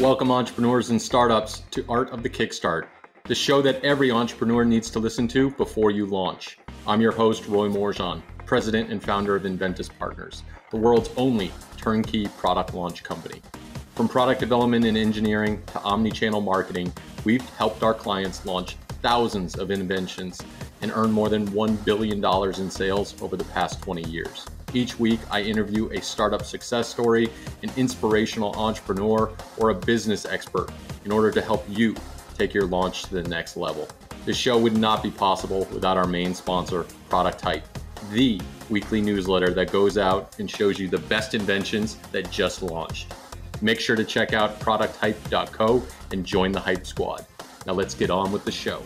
Welcome, entrepreneurs and startups, to Art of the Kickstart, the show that every entrepreneur needs to listen to before you launch. I'm your host, Roy Morejon, president and founder of Enventys Partners, the world's only turnkey product launch company. From product development and engineering to omni channel marketing, we've helped our clients launch thousands of inventions and earn more than $1 billion in sales over the past 20 years. Each week, I interview a startup success story, an inspirational entrepreneur, or a business expert in order to help you take your launch to the next level. This show would not be possible without our main sponsor, Product Hype, the weekly newsletter that goes out and shows you the best inventions that just launched. Make sure to check out producthype.co and join the Hype Squad. Now let's get on with the show.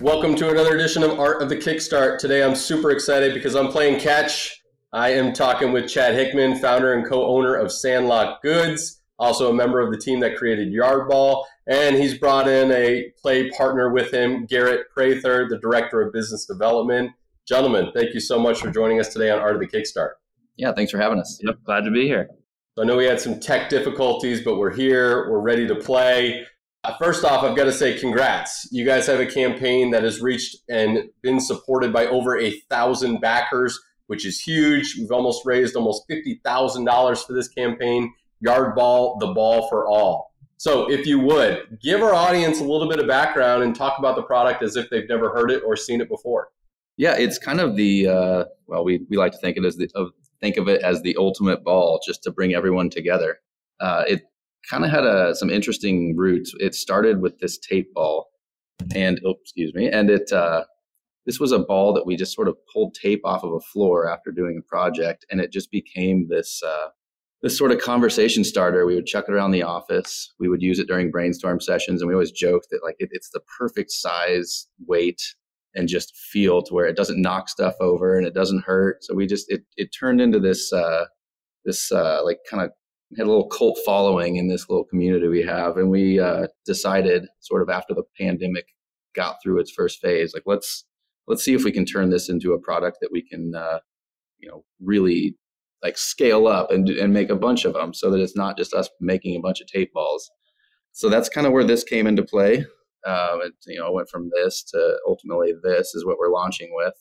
Welcome to another edition of Art of the Kickstart. Today I'm super excited because I'm playing catch. I am talking with Chad Hickman, founder and co-owner of Sandlot Goods, also a member of the team that created Yardball, and he's brought in a play partner with him, Garrett Prather, the director of business development. Gentlemen, thank you so much for joining us today on Art of the Kickstart. Yeah, thanks for having us. Yep, glad to be here. So I know we had some tech difficulties, but we're here. We're ready to play. Uh, first off, I've got to say congrats. You guys have a campaign that has reached and been supported by over a thousand backers, which is huge. We've almost raised almost $50,000 for this campaign. Yard ball, the ball for all. So, if you would, give our audience a little bit of background and talk about the product as if they've never heard it or seen it before. Yeah, it's kind of the uh, well, we, we like to think it as the think of it as the ultimate ball, just to bring everyone together. Uh, it kind of had a, some interesting roots. It started with this tape ball, and oh, excuse me, and it uh, this was a ball that we just sort of pulled tape off of a floor after doing a project, and it just became this uh, this sort of conversation starter. We would chuck it around the office. We would use it during brainstorm sessions, and we always joked that like it, it's the perfect size, weight, and just feel to where it doesn't knock stuff over and it doesn't hurt. So we just it it turned into this uh, this uh, like kind of had a little cult following in this little community we have, and we uh, decided sort of after the pandemic got through its first phase, like let's let's see if we can turn this into a product that we can uh, you know really like scale up and and make a bunch of them, so that it's not just us making a bunch of tape balls. So that's kind of where this came into play. Uh, it, you know, went from this to ultimately this is what we're launching with.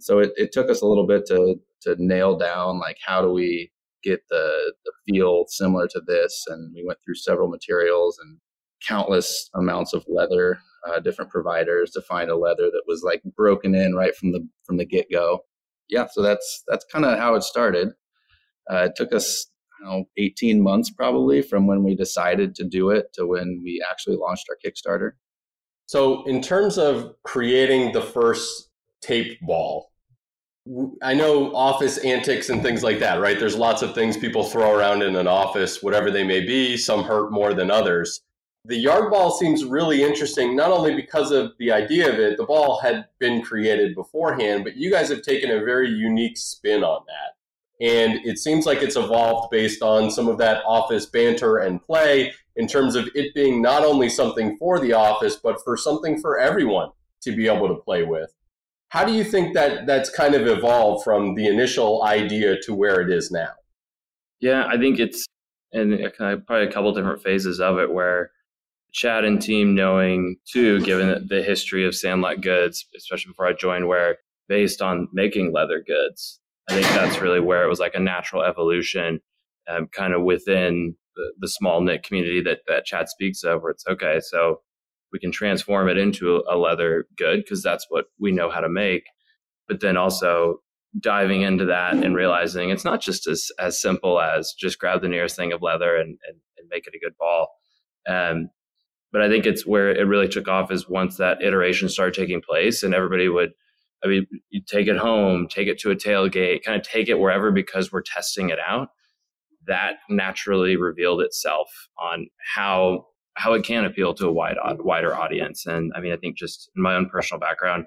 So it, it took us a little bit to to nail down like how do we get the, the feel similar to this. And we went through several materials and countless amounts of leather, uh, different providers to find a leather that was like broken in right from the from the get go. Yeah, so that's that's kind of how it started. Uh, it took us know, 18 months probably from when we decided to do it to when we actually launched our Kickstarter. So, in terms of creating the first tape ball, I know office antics and things like that, right? There's lots of things people throw around in an office, whatever they may be. Some hurt more than others. The yard ball seems really interesting, not only because of the idea of it, the ball had been created beforehand, but you guys have taken a very unique spin on that. And it seems like it's evolved based on some of that office banter and play in terms of it being not only something for the office, but for something for everyone to be able to play with. How do you think that that's kind of evolved from the initial idea to where it is now? Yeah, I think it's and probably a couple different phases of it where Chad and team knowing too, given the history of Sandlot Goods, especially before I joined, where based on making leather goods, I think that's really where it was like a natural evolution, um, kind of within the, the small knit community that that Chad speaks of, where it's okay, so we can transform it into a leather good because that's what we know how to make. But then also diving into that and realizing it's not just as, as simple as just grab the nearest thing of leather and, and, and make it a good ball. Um, but I think it's where it really took off is once that iteration started taking place and everybody would, I mean, you take it home, take it to a tailgate, kind of take it wherever because we're testing it out. That naturally revealed itself on how how it can appeal to a wide wider audience. And I mean, I think just in my own personal background,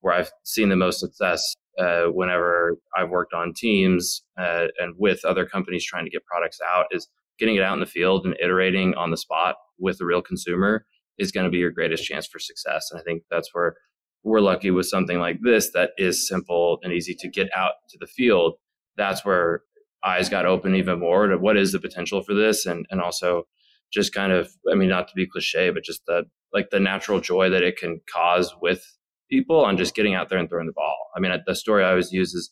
where I've seen the most success uh, whenever I've worked on teams uh, and with other companies trying to get products out is getting it out in the field and iterating on the spot with the real consumer is going to be your greatest chance for success. And I think that's where we're lucky with something like this that is simple and easy to get out to the field. That's where eyes got open even more to what is the potential for this, and and also just kind of, I mean, not to be cliche, but just the like the natural joy that it can cause with people on just getting out there and throwing the ball. I mean, the story I always use is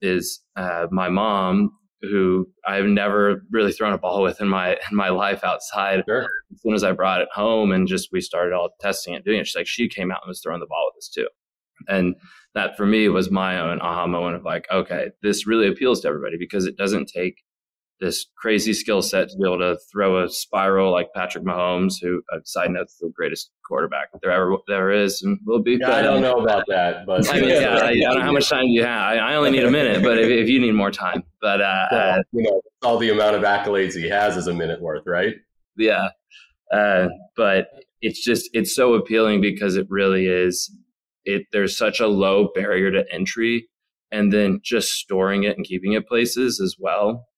is uh, my mom who I've never really thrown a ball with in my in my life outside. Sure. As soon as I brought it home and just we started all testing it, doing it, she's like she came out and was throwing the ball with us too. And that for me was my own aha moment of like, okay, this really appeals to everybody because it doesn't take this crazy skill set to be able to throw a spiral like Patrick Mahomes, who, uh, side note, is the greatest quarterback there ever there is and will be. Yeah, but, I don't know about that, but I mean, yeah, I, I, don't know how much time do you have. I, I only need a minute, but if, if, you need more time, but uh, well, uh, you know, all the amount of accolades he has is a minute worth, right? Yeah, uh, but it's just it's so appealing because it really is. It there's such a low barrier to entry, and then just storing it and keeping it places as well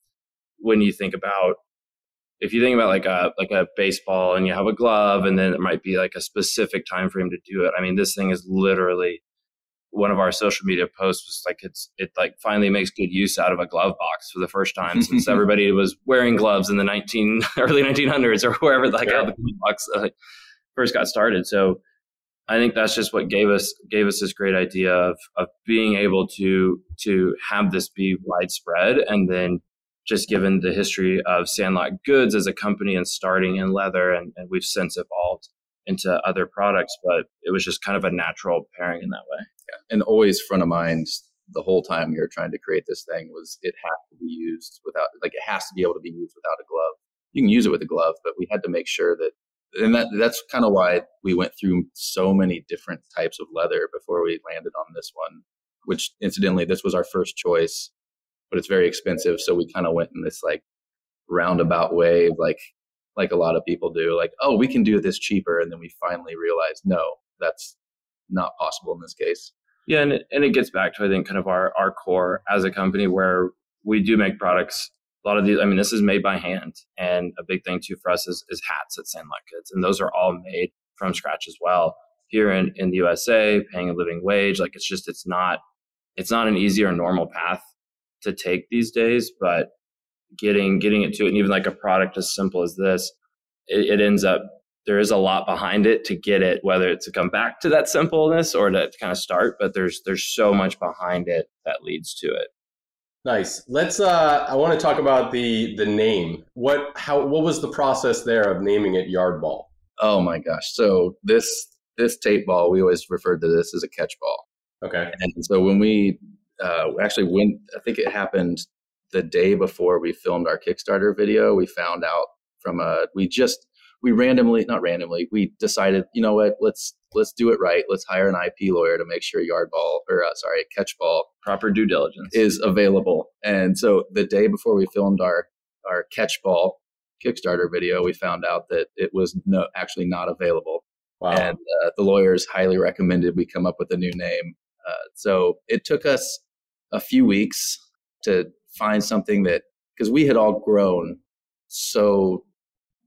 when you think about if you think about like a like a baseball and you have a glove and then it might be like a specific time frame to do it. I mean this thing is literally one of our social media posts was like it's it like finally makes good use out of a glove box for the first time since everybody was wearing gloves in the 19 early 1900s or wherever like how the glove box uh, first got started. So i think that's just what gave us gave us this great idea of of being able to to have this be widespread and then just given the history of Sandlot Goods as a company and starting in leather, and, and we've since evolved into other products, but it was just kind of a natural pairing in that way. Yeah. And always front of mind the whole time you were trying to create this thing was it has to be used without, like, it has to be able to be used without a glove. You can use it with a glove, but we had to make sure that, and that that's kind of why we went through so many different types of leather before we landed on this one. Which, incidentally, this was our first choice but it's very expensive. So we kind of went in this like roundabout way, like like a lot of people do, like, oh, we can do this cheaper, and then we finally realized, no, that's not possible in this case. Yeah, and it, and it gets back to I think kind of our our core as a company where we do make products. A lot of these, I mean, this is made by hand, and a big thing too for us is, is hats at Sandlot Goods, and those are all made from scratch as well. Here in in the USA, paying a living wage, like it's just it's not it's not an easy or normal path to take these days, but getting getting it to it, and even like a product as simple as this, it, it ends up there is a lot behind it to get it, whether it's to come back to that simpleness or to, to kind of start. But there's there's so much behind it that leads to it. Nice. Let's. Uh, I want to talk about the the name. What how what was the process there of naming it Yard Ball? Oh my gosh! So this this tape ball, we always referred to this as a catch ball. Okay. And so when we uh, actually when I think it happened the day before we filmed our Kickstarter video. We found out from a we just we randomly not randomly we decided you know what let's let's do it right let's hire an ip lawyer to make sure yard ball or uh, sorry catch ball proper due diligence is available and so the day before we filmed our our catch ball kickstarter video we found out that it was no actually not available wow. and uh, the lawyers highly recommended we come up with a new name uh, so it took us a few weeks to find something that because we had all grown so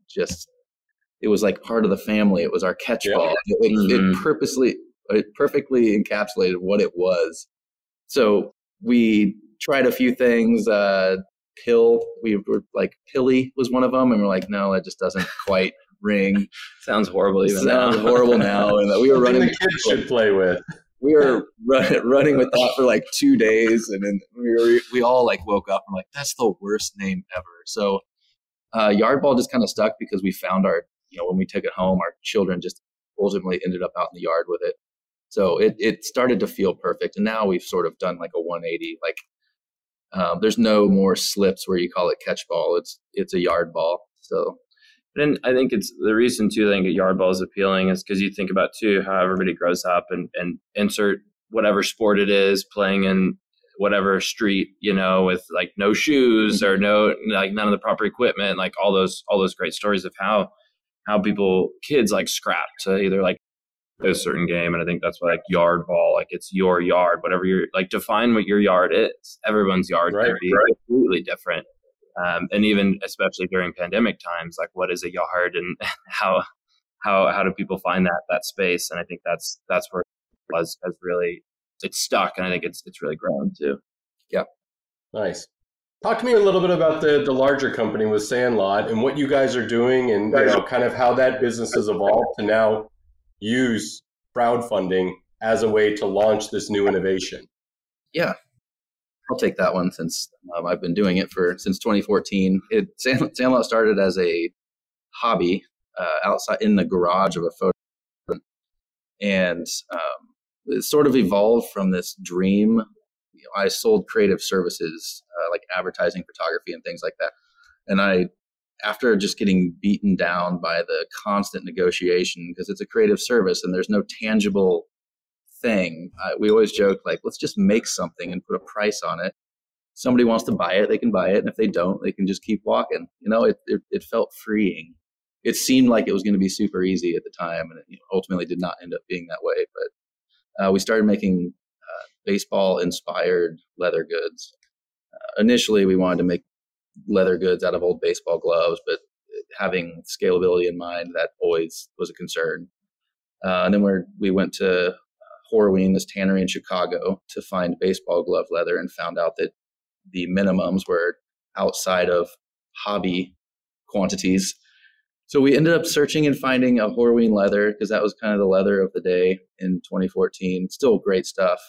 just it was like part of the family it was our catch yeah. it, mm-hmm. it, purposely it perfectly encapsulated what it was so we tried a few things uh pill we were like pilly was one of them and we're like no it just doesn't quite ring sounds horrible even sounds now. horrible now and we were running the kids should play with we were run, running with that for like two days, and then we were, we all like woke up and like, that's the worst name ever. So uh, yard ball just kind of stuck because we found our you know when we took it home, our children just ultimately ended up out in the yard with it. So it it started to feel perfect, and now we've sort of done like a 180. Like um, there's no more slips where you call it catch ball. It's it's a yard ball. So and I think it's the reason too. I think yard ball is appealing is because you think about too how everybody grows up and and insert whatever sport it is playing in whatever street you know with like no shoes or no like none of the proper equipment like all those all those great stories of how how people kids like scrap to either like a certain game and i think that's why like yard ball like it's your yard whatever you're like define what your yard is everyone's yard right, can be right. completely different um, and even especially during pandemic times, like what is a yard and how how how do people find that that space? And I think that's that's where was has really it's stuck, and I think it's it's really grown too. Yeah, nice. Talk to me a little bit about the, the larger company with Sandlot and what you guys are doing and you know, kind of how that business has evolved to now use crowdfunding as a way to launch this new innovation. Yeah, I'll take that one since um, I've been doing it for since 2014. It Sandlot started as a hobby uh, outside in the garage of a photo, and um, it sort of evolved from this dream you know, I sold creative services uh, like advertising, photography, and things like that. And I, after just getting beaten down by the constant negotiation, because it's a creative service and there's no tangible thing, I, we always joke like, let's just make something and put a price on it. Somebody wants to buy it, they can buy it, and if they don't, they can just keep walking. You know, it it, it felt freeing. It seemed like it was going to be super easy at the time, and it you know, ultimately did not end up being that way. But uh, we started making baseball inspired leather goods. Uh, initially, we wanted to make leather goods out of old baseball gloves, but having scalability in mind, that always was a concern. Uh, and then we we went to uh, Horween, this tannery in Chicago, to find baseball glove leather and found out that the minimums were outside of hobby quantities. So we ended up searching and finding a Horween leather because that was kind of the leather of the day in 2014. Still great stuff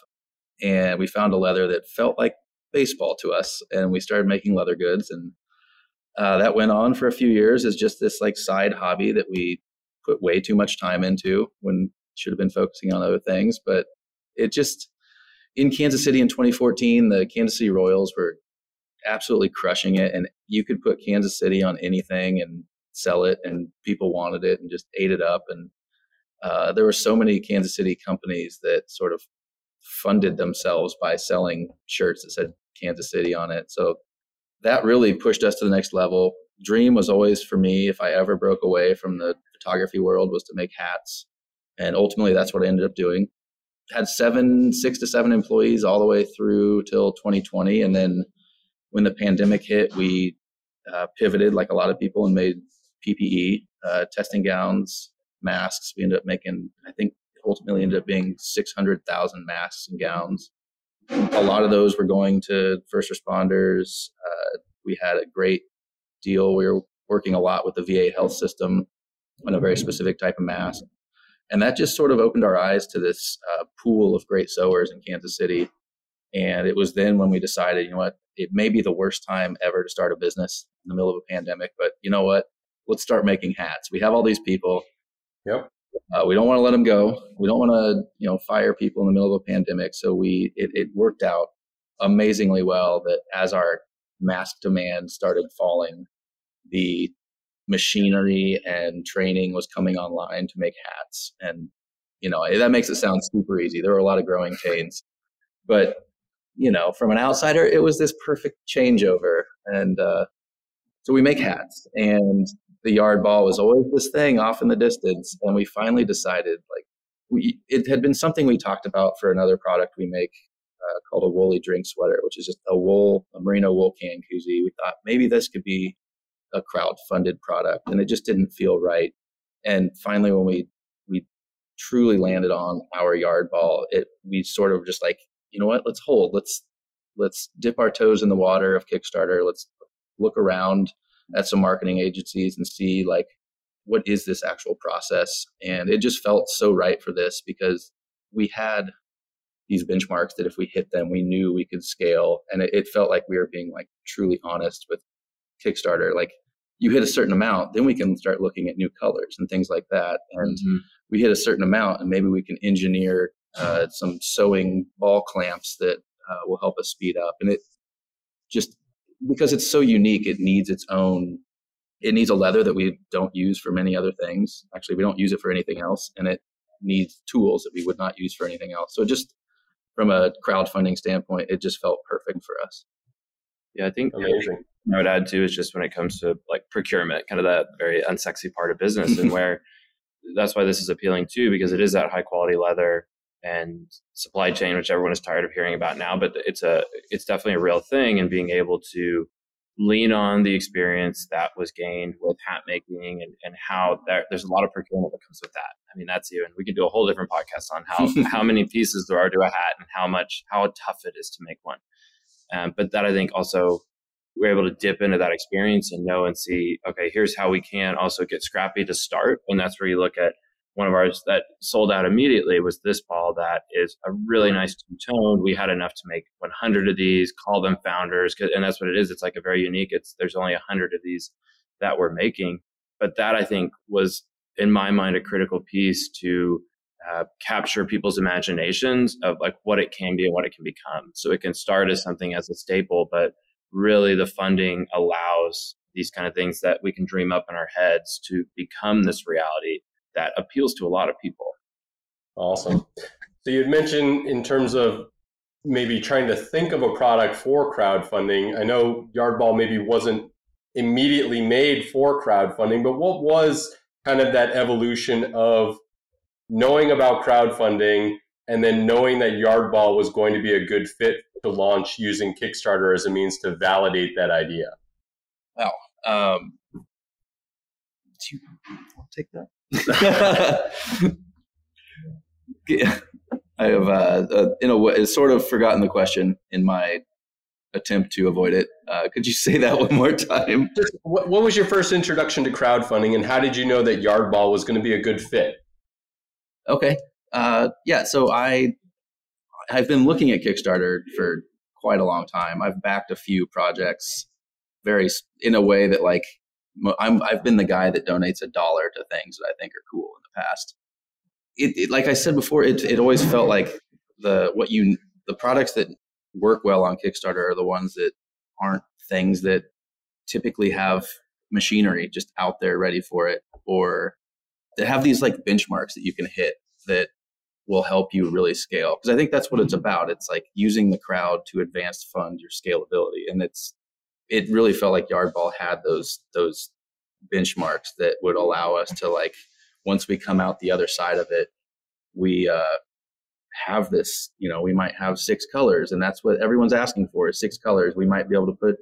and we found a leather that felt like baseball to us and we started making leather goods and uh, that went on for a few years as just this like side hobby that we put way too much time into when should have been focusing on other things but it just in kansas city in 2014 the kansas city royals were absolutely crushing it and you could put kansas city on anything and sell it and people wanted it and just ate it up and uh, there were so many kansas city companies that sort of funded themselves by selling shirts that said Kansas City on it. So that really pushed us to the next level. Dream was always for me, if I ever broke away from the photography world, was to make hats. And ultimately, that's what I ended up doing. Had seven, six to seven employees all the way through till 2020. And then when the pandemic hit, we uh, pivoted like a lot of people and made PPE, uh, testing gowns, masks. We ended up making, I think, ultimately ended up being 600,000 masks and gowns. A lot of those were going to first responders. Uh, we had a great deal. We were working a lot with the VA health system on a very specific type of mask. And that just sort of opened our eyes to this uh, pool of great sewers in Kansas City. And it was then when we decided, you know what, it may be the worst time ever to start a business in the middle of a pandemic, but you know what? Let's start making hats. We have all these people. Yep. Uh, we don't want to let them go. We don't want to, you know, fire people in the middle of a pandemic. So we it, it worked out amazingly well that as our mask demand started falling, the machinery and training was coming online to make hats. And you know that makes it sound super easy. There were a lot of growing pains, but you know, from an outsider, it was this perfect changeover. And uh, so we make hats, and the yard ball was always this thing off in the distance. And we finally decided, like, we it had been something we talked about for another product we make uh, called a woolly drink sweater, which is just a wool, a merino wool can koozie. We thought maybe this could be a crowd funded product, and it just didn't feel right. And finally, when we we truly landed on our yard ball, it we sort of just like, you know what? Let's hold. Let's let's dip our toes in the water of Kickstarter. Let's look around at some marketing agencies and see like what is this actual process and it just felt so right for this because we had these benchmarks that if we hit them we knew we could scale and it, it felt like we were being like truly honest with kickstarter like you hit a certain amount then we can start looking at new colors and things like that and mm-hmm. we hit a certain amount and maybe we can engineer uh, some sewing ball clamps that uh, will help us speed up and it just because it's so unique, it needs its own. It needs a leather that we don't use for many other things. Actually, we don't use it for anything else, and it needs tools that we would not use for anything else. So just from a crowdfunding standpoint, it just felt perfect for us. Yeah, I think amazing. I would add too is just when it comes to like procurement, kind of that very unsexy part of business, and where that's why this is appealing too, because it is that high quality leather and supply chain, which everyone is tired of hearing about now, but it's a it's definitely a real thing, and being able to lean on the experience that was gained with hat making and, and how there, there's a lot of procurement that comes with that. I mean, that's even we could do a whole different podcast on how how many pieces there are to a hat and how much how tough it is to make one. Um, but that I think also we're able to dip into that experience and know and see, okay, here's how we can also get scrappy to start. And that's where you look at one of ours that sold out immediately was this ball that is a really nice two tone. We had enough to make 100 of these, call them founders, and that's what it is. It's like a very unique. It's there's only 100 of these that we're making, but that I think was in my mind a critical piece to uh, capture people's imaginations of like what it can be and what it can become. So it can start as something as a staple, but really the funding allows these kind of things that we can dream up in our heads to become this reality that appeals to a lot of people. Awesome. So you'd mentioned in terms of maybe trying to think of a product for crowdfunding. I know Yardball maybe wasn't immediately made for crowdfunding, but what was kind of that evolution of knowing about crowdfunding and then knowing that Yardball was going to be a good fit to launch using Kickstarter as a means to validate that idea? Wow. Um, do you I'll take that? yeah. I have, uh, uh, in a way, sort of forgotten the question in my attempt to avoid it. Uh, could you say that one more time? What, what was your first introduction to crowdfunding, and how did you know that Yardball was going to be a good fit? Okay. Uh, yeah. So I I've been looking at Kickstarter for quite a long time. I've backed a few projects very in a way that like I'm I've been the guy that donates a dollar to things that I think are cool in the past. It, it like I said before, it it always felt like the what you the products that work well on Kickstarter are the ones that aren't things that typically have machinery just out there ready for it or have these like benchmarks that you can hit that will help you really scale because i think that's what it's about. It's like using the crowd to advance fund your scalability and it's it really felt like yardball had those those benchmarks that would allow us to like once we come out the other side of it we uh have this you know we might have six colors and that's what everyone's asking for is six colors. We might be able to put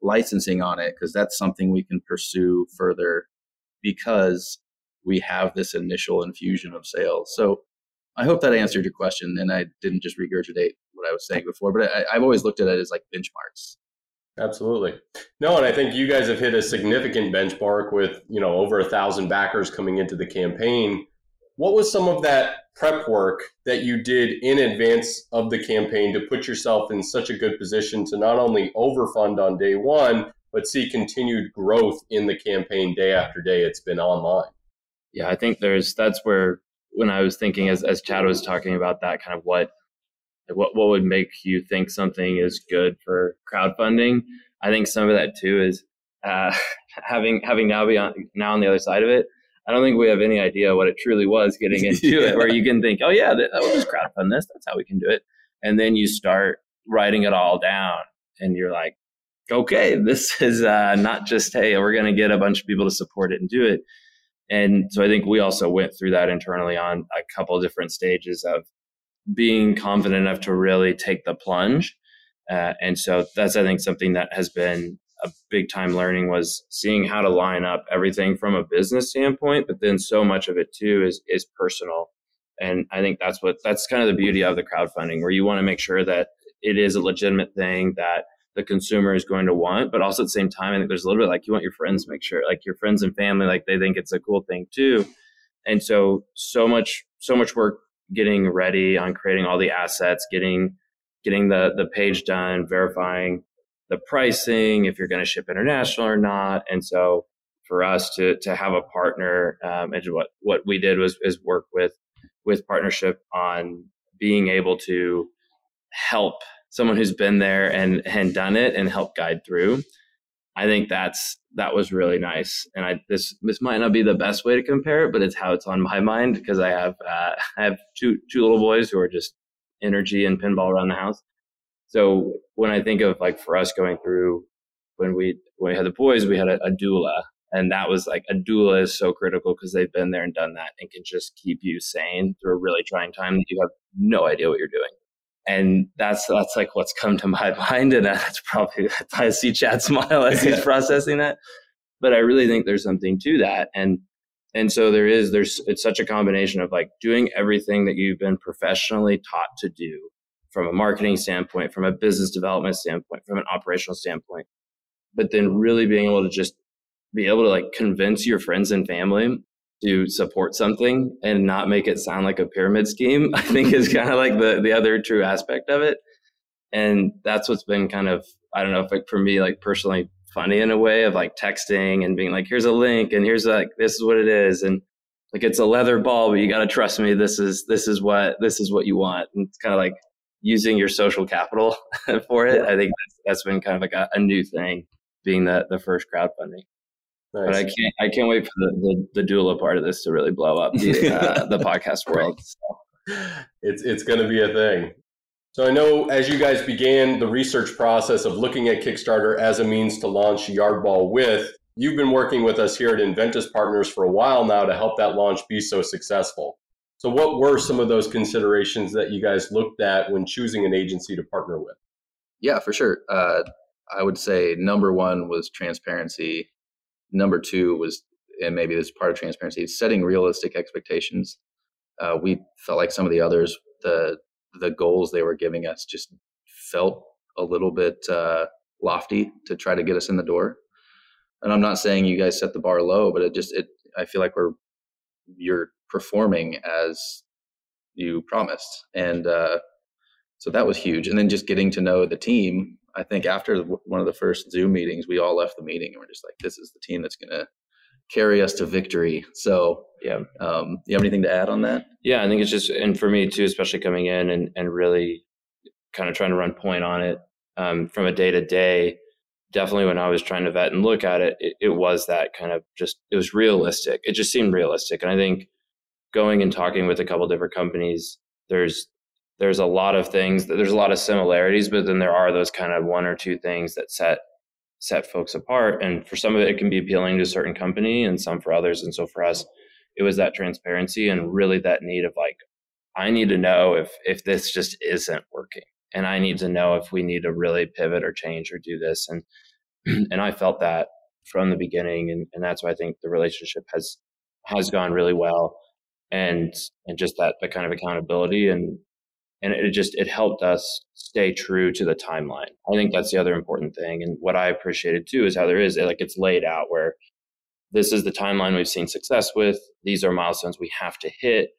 licensing on it because that's something we can pursue further because we have this initial infusion of sales. So I hope that answered your question, and I didn't just regurgitate what I was saying before. But I, have always looked at it as like benchmarks. Absolutely, no, and I think you guys have hit a significant benchmark with you know over a thousand backers coming into the campaign. What was some of that prep work that you did in advance of the campaign to put yourself in such a good position to not only overfund on day one, but see continued growth in the campaign day after day it's been online? Yeah, I think there's that's where when I was thinking as as Chad was talking about that kind of what what what would make you think something is good for crowdfunding. I think some of that too is uh, having having now be on now on the other side of it. I don't think we have any idea what it truly was getting into yeah. it. Where you can think, oh yeah, that, that will just crowdfund this. That's how we can do it. And then you start writing it all down, and you're like, okay, this is uh, not just hey, we're going to get a bunch of people to support it and do it. And so I think we also went through that internally on a couple different stages of being confident enough to really take the plunge. Uh, and so that's, I think, something that has been a big time learning was seeing how to line up everything from a business standpoint, but then so much of it too is, is personal. And I think that's what, that's kind of the beauty of the crowdfunding where you want to make sure that it is a legitimate thing that the consumer is going to want. But also at the same time, I think there's a little bit like you want your friends to make sure, like your friends and family, like they think it's a cool thing too. And so, so much, so much work getting ready on creating all the assets, getting, getting the, the page done, verifying the pricing, if you're going to ship international or not. And so for us to, to have a partner, um, and what, what we did was, is work with, with partnership on being able to help someone who's been there and and done it and helped guide through. I think that's that was really nice. And I this this might not be the best way to compare it, but it's how it's on my mind because I have uh, I have two two little boys who are just energy and pinball around the house. So when I think of like for us going through when we when we had the boys, we had a, a doula, and that was like a doula is so critical because they've been there and done that and can just keep you sane through a really trying time that you have no idea what you're doing and that's that's like what's come to my mind and that's probably i see chad smile as he's processing that. But i really think there's something to that and and so there is there's it's such a combination of like doing everything that you've been professionally taught to do from a marketing standpoint from a business development standpoint from an operational standpoint but then really being able to just be able to like convince your friends and family to support something and not make it sound like a pyramid scheme, I think is kind of like the the other true aspect of it. And that's what's been kind of I don't know if like for me like personally funny in a way of like texting and being like here's a link and here's like this is what it is. And like it's a leather ball but you got to trust me this is this is what this is what you want. And it's kind of like using your social capital for it. I think that's, that's been kind of like a, a new thing being the the first crowdfunding Nice. But I can't I can't wait for the, the, the doula part of this to really blow up the uh, the podcast world. So. It's it's going to be a thing. So I know as you guys began the research process of looking at Kickstarter as a means to launch Yardball with, you've been working with us here at Enventys Partners for a while now to help that launch be so successful. So what were some of those considerations that you guys looked at when choosing an agency to partner with? Yeah, for sure. Uh, I would say number one was transparency number two was, and maybe this is part of transparency, setting realistic expectations. Uh, we felt like some of the others, the the goals they were giving us just felt a little bit uh, lofty to try to get us in the door. And I'm not saying you guys set the bar low, but it just it I feel like we're you're performing as you promised, and uh, so that was huge. And then just getting to know the team I think after one of the first Zoom meetings, we all left the meeting and we're just like, this is the team that's going to carry us to victory. So, yeah. Um, you have anything to add on that? Yeah, I think it's just, and for me too, especially coming in and, and really kind of trying to run point on it um, from a day to day. Definitely, when I was trying to vet and look at it, it, it was that kind of just, it was realistic. It just seemed realistic. And I think going and talking with a couple different companies, there's there's a lot of things there's a lot of similarities but then there are those kind of one or two things that set set folks apart. And for some of it it can be appealing to a certain company and some for others. And so for us it was that transparency and really that need of like i need to know if if this just isn't working. And i need to know if we need to really pivot or change or do this. And and i felt that from the beginning. And, and that's why i think the relationship has has gone really well. And and just that the kind of accountability and and it just it helped us stay true to the timeline. I think that's the other important thing. And what i appreciated too is how there is like it's laid out where this is the timeline we've seen success with. These are milestones we have to hit.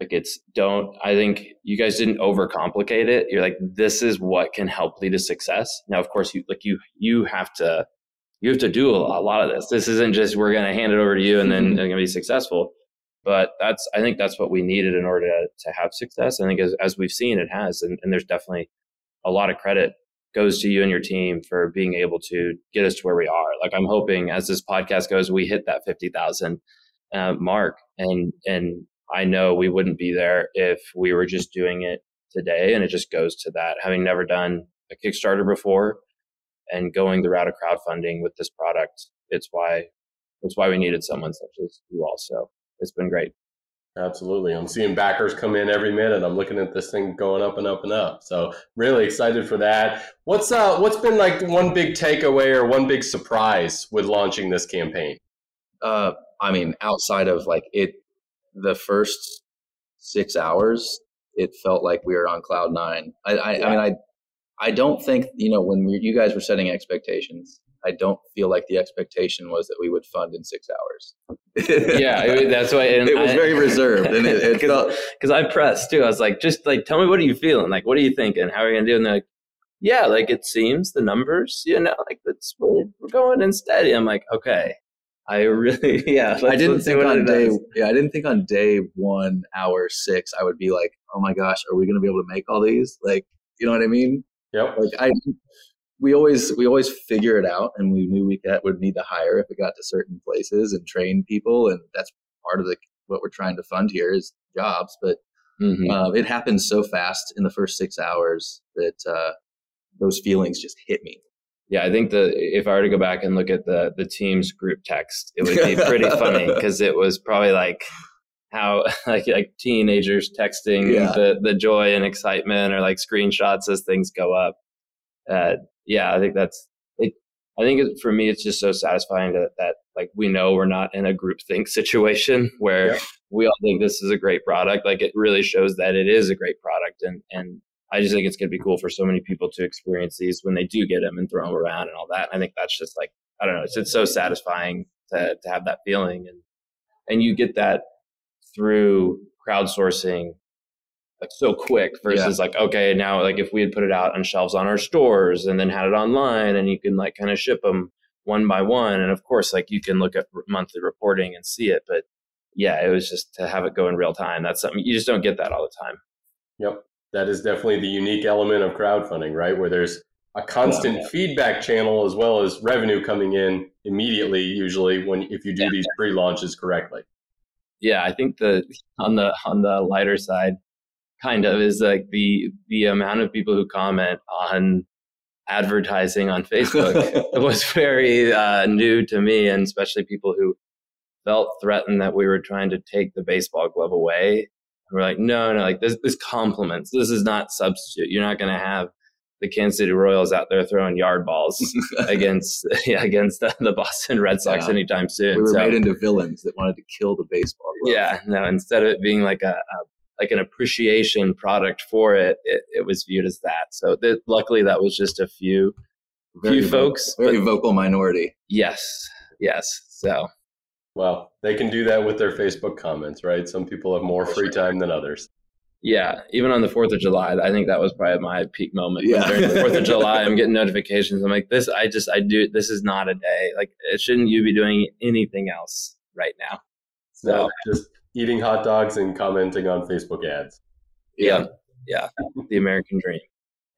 Like it's don't i think you guys didn't overcomplicate it. You're like this is what can help lead to success. Now of course you like you you have to you have to do a lot of this. This isn't just we're going to hand it over to you and then it's going to be successful but that's I think that's what we needed in order to, to have success. I think as, as we've seen, it has, and, and there's definitely a lot of credit goes to you and your team for being able to get us to where we are. Like I'm hoping as this podcast goes, we hit that fifty thousand uh, mark, and and I know we wouldn't be there if we were just doing it today. And it just goes to that having never done a Kickstarter before and going the route of crowdfunding with this product. It's why it's why we needed someone such as you also it's been great. Absolutely. I'm seeing backers come in every minute. I'm looking at this thing going up and up and up. So really excited for that. What's uh what's been like one big takeaway or one big surprise with launching this campaign? Uh I mean, outside of like it the first six hours, it felt like we were on cloud nine. I I, yeah. I mean I I don't think, you know, when we, you guys were setting expectations, I don't feel like the expectation was that we would fund in six hours. yeah, that's why it was I, very reserved, and it, it felt because I pressed too. I was like, just like, tell me what are you feeling? Like, what are you thinking? How are you gonna do? And they're like, yeah, like it seems the numbers, you know, like that's we're going in steady. I'm like, okay. I really, yeah. I didn't think on day, yeah, I didn't think on day one, hour six, I would be like, oh my gosh, are we going to be able to make all these? Like, you know what I mean? Yep. Like I, we always we always figure it out, and we knew we would need to hire if it got to certain places and train people, and that's part of the what we're trying to fund here is jobs. But mm-hmm. uh, it happened so fast in the first six hours that uh, those feelings just hit me. Yeah, I think the if I were to go back and look at the the team's group text, it would be pretty funny because it was probably like how like like teenagers texting yeah. the the joy and excitement or like screenshots as things go up. Uh, yeah, I think that's it. I think it, for me, it's just so satisfying that, that like we know we're not in a group think situation where yeah. we all think this is a great product. Like it really shows that it is a great product, and and I just think it's going to be cool for so many people to experience these when they do get them and throw them around and all that. I think that's just like I don't know. It's, it's so satisfying to to have that feeling and and you get that through crowdsourcing like so quick versus yeah. like okay now like if we had put it out on shelves on our stores and then had it online and you can like kind of ship them one by one and of course like you can look at monthly reporting and see it but yeah it was just to have it go in real time that's something you just don't get that all the time yep that is definitely the unique element of crowdfunding right where there's a constant yeah. feedback channel as well as revenue coming in immediately usually when if you do yeah. these pre-launches correctly yeah i think the on the on the lighter side kind of is like the the amount of people who comment on advertising on Facebook was very uh, new to me, and especially people who felt threatened that we were trying to take the baseball glove away. We're like, no, no, like this, this complements. This is not substitute. You're not going to have the Kansas City Royals out there throwing yard balls against yeah, against the, the, Boston Red Sox yeah. anytime soon. We were so, made into villains that wanted to kill the baseball. Glove. Yeah, no. Instead of it being like a, a like an appreciation product for it, it, it was viewed as that. So th- luckily, that was just a few very few folks, very but, vocal minority. Yes, yes. So, well, they can do that with their Facebook comments, right? Some people have more free time than others. Yeah, even on the Fourth of July, I think that was probably my peak moment. Yeah. during the Fourth of July, I'm getting notifications. I'm like, this. I just, I do. This is not a day. Like, it shouldn't you be doing anything else right now? So, no, just eating hot dogs and commenting on Facebook ads. Yeah, yeah, the American dream.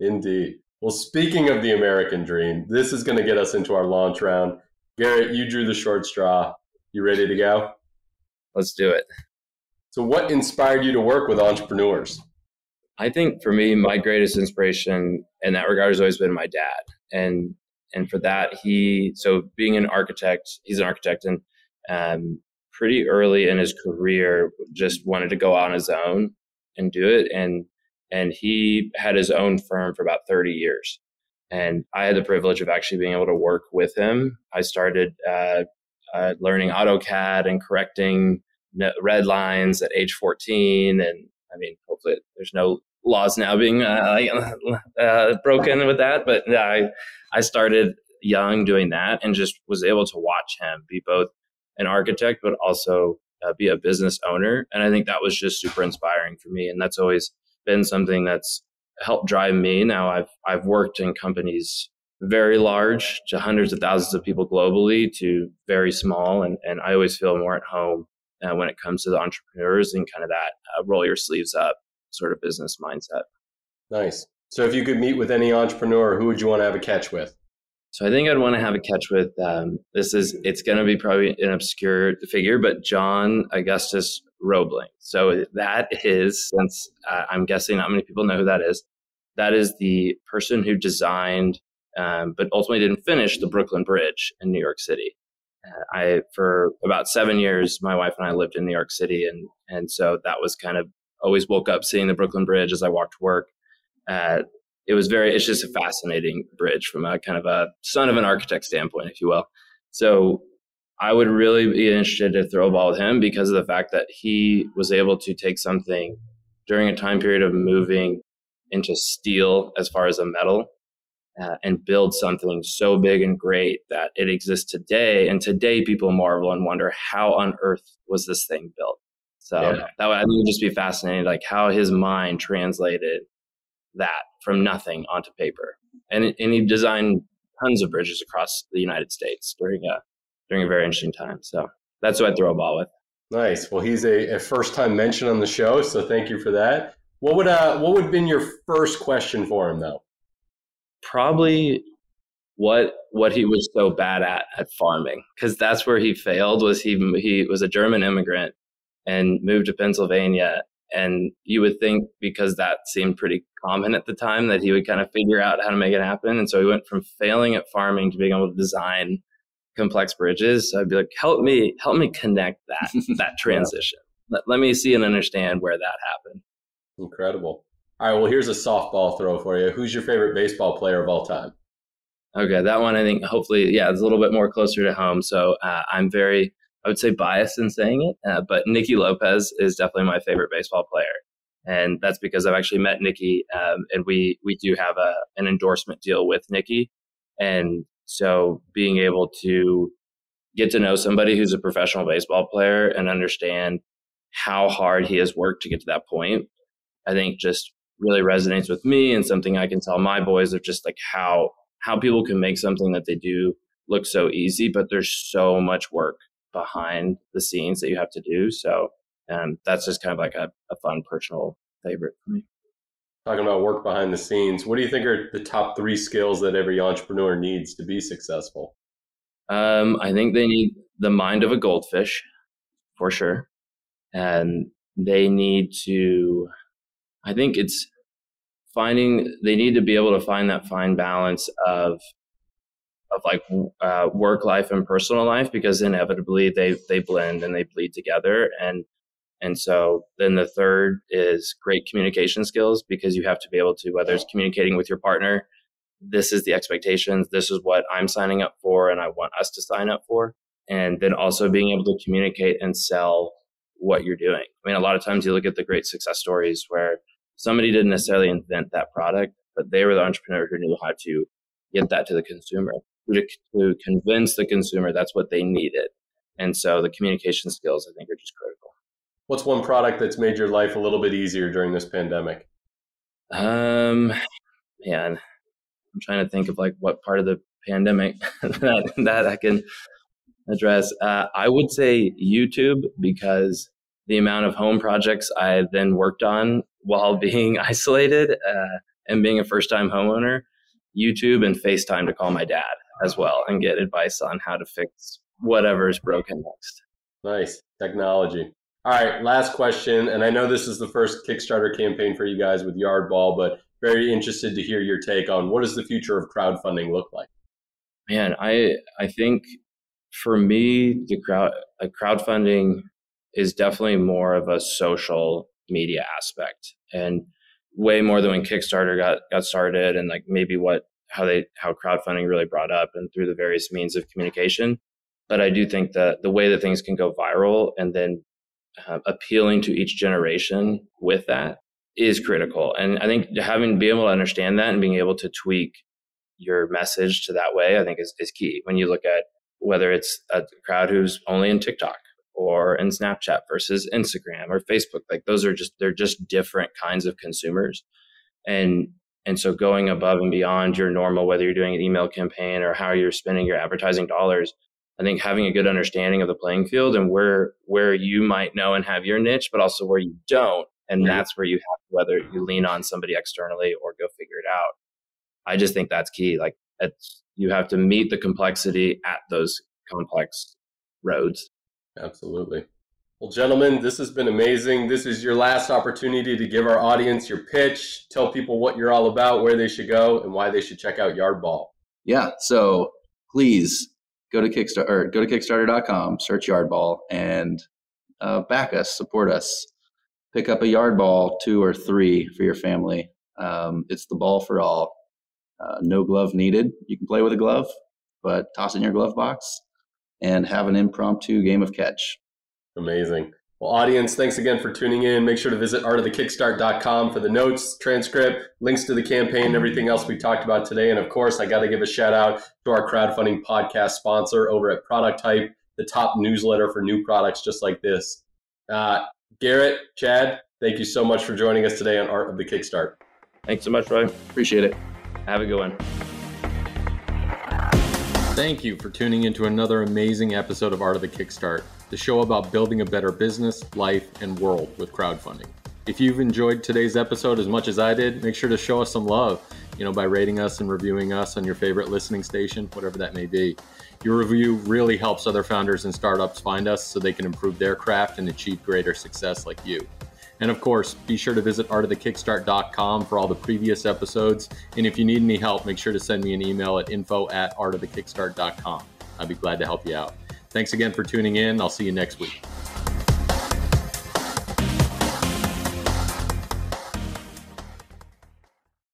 Indeed. Well, speaking of the American dream, this is going to get us into our launch round. Garrett, you drew the short straw. You ready to go? Let's do it. So, what inspired you to work with entrepreneurs? I think for me, my greatest inspiration in that regard has always been my dad, and and for that, he so being an architect, he's an architect, and um, pretty early in his career just wanted to go on his own and do it and and he had his own firm for about 30 years. And i had the privilege of actually being able to work with him. I started uh, uh, learning autocad and correcting red lines at age 14 and i mean hopefully there's no laws now being uh, uh broken with that but i i started young doing that and just was able to watch him be both an architect, but also uh, be a business owner. And I think that was just super inspiring for me. And that's always been something that's helped drive me. Now I've I've worked in companies very large to hundreds of thousands of people globally to very small, and and I always feel more at home uh, when it comes to the entrepreneurs and kind of that uh, roll your sleeves up sort of business mindset. Nice. So if you could meet with any entrepreneur, who would you want to have a catch with? So I think I'd want to have a catch with um, this is it's going to be probably an obscure figure, but John Augustus Roebling. So that is since uh, I'm guessing not many people know who that is. That is the person who designed, um, but ultimately didn't finish the Brooklyn Bridge in New York City. Uh, I for about seven years, my wife and I lived in New York City, and and so that was kind of always woke up seeing the Brooklyn Bridge as I walked to work. Uh, it was very it's just a fascinating bridge from a kind of a son of an architect standpoint if you will. So i would really be interested to throw a ball with him because of the fact that he was able to take something during a time period of moving into steel as far as a metal uh, and build something so big and great that it exists today. And today people marvel and wonder how on earth was this thing built. So yeah. that would, I would just be fascinating like how his mind translated that from nothing onto paper. And, and he designed tons of bridges across the United States during a during a very interesting time. So that's what I throw a ball with. Nice. Well, he's a, a first time mention on the show, so thank you for that. What would uh what would have been your first question for him though? Probably what what he was so bad at at farming because that's where he failed was he he was a German immigrant and moved to Pennsylvania and you would think because that seemed pretty common at the time that he would kind of figure out how to make it happen. And so he went from failing at farming to being able to design complex bridges. So I'd be like, help me, help me connect that, that transition. yeah. let, let me see and understand where that happened. Incredible. All right. Well, here's a softball throw for you. Who's your favorite baseball player of all time? Okay. That one, I think hopefully, yeah, it's a little bit more closer to home. So uh, I'm very, I would say biased in saying it, uh, but Nicky Lopez is definitely my favorite baseball player. and that's because I've actually met Nicky, um, and we we do have a an endorsement deal with Nicky, and so being able to get to know somebody who's a professional baseball player and understand how hard he has worked to get to that point, I think just really resonates with me and something I can tell my boys of just like how how people can make something that they do look so easy, but there's so much work behind the scenes that you have to do. So um, that's just kind of like a, a fun personal favorite for me. Talking about work behind the scenes, what do you think are the top three skills that every entrepreneur needs to be successful? Um, I think they need the mind of a goldfish, for sure, and they need to. I think it's finding they need to be able to find that fine balance of of like uh, work life and personal life because inevitably they they blend and they bleed together and and so then the third is great communication skills because you have to be able to, whether it's communicating with your partner, this is the expectations, this is what I'm signing up for, and I want us to sign up for. And then also being able to communicate and sell what you're doing. I mean, a lot of times you look at the great success stories where somebody didn't necessarily invent that product, but they were the entrepreneur who knew how to get that to the consumer, to, to convince the consumer that's what they needed. And so the communication skills, I think, are just critical. What's one product that's made your life a little bit easier during this pandemic? Um, man, I'm trying to think of like what part of the pandemic that that I can address. Uh, I would say YouTube because the amount of home projects I then worked on while being isolated uh, and being a first time homeowner, YouTube and FaceTime to call my dad as well and get advice on how to fix whatever is broken next. Nice technology. All right, last question. And I know this is the first Kickstarter campaign for you guys with Yardball, but very interested to hear your take on what does the future of crowdfunding look like? Man, I I think for me, the crowd like crowdfunding is definitely more of a social media aspect and way more than when Kickstarter got got started and like maybe what how they how crowdfunding really brought up and through the various means of communication. But I do think that the way that things can go viral and then uh, appealing to each generation with that is critical. And I think having be able to understand that and being able to tweak your message to that way, I think is, is key. When you look at whether it's a crowd who's only in TikTok or in Snapchat versus Instagram or Facebook, like those are just they're just different kinds of consumers. And and so going above and beyond your normal, whether you're doing an email campaign or how you're spending your advertising dollars, I think having a good understanding of the playing field and where where you might know and have your niche, but also where you don't, and that's where you have whether you lean on somebody externally or go figure it out. I just think that's key. Like it's you have to meet the complexity at those complex roads. Absolutely. Well, gentlemen, this has been amazing. This is your last opportunity to give our audience your pitch, tell people what you're all about, where they should go, and why they should check out Yardball. Yeah. So please go to Kickstarter go to Kickstarter.com, search Yardball, and uh, back us, support us. Pick up a yard ball, two or three for your family. Um, it's the ball for all. Uh, no glove needed. You can play with a glove, but toss in your glove box and have an impromptu game of catch. Amazing. Well, audience, thanks again for tuning in. Make sure to visit artofthekickstart.com for the notes, transcript, links to the campaign, and everything else we talked about today. And of course, I got to give a shout out to our crowdfunding podcast sponsor over at Product Hype, the top newsletter for new products just like this. Uh, Garrett, Chad, thank you so much for joining us today on Art of the Kickstart. Thanks so much, Roy. Appreciate it. Have a good one. Thank you for tuning into another amazing episode of Art of the Kickstart the show about building a better business, life, and world with crowdfunding. If you've enjoyed today's episode as much as I did, make sure to show us some love, you know, by rating us and reviewing us on your favorite listening station, whatever that may be. Your review really helps other founders and startups find us so they can improve their craft and achieve greater success like you. And of course, be sure to visit artofthekickstart.com for all the previous episodes. And if you need any help, make sure to send me an email at info at artofthekickstart.com. I'd be glad to help you out. Thanks again for tuning in. I'll see you next week.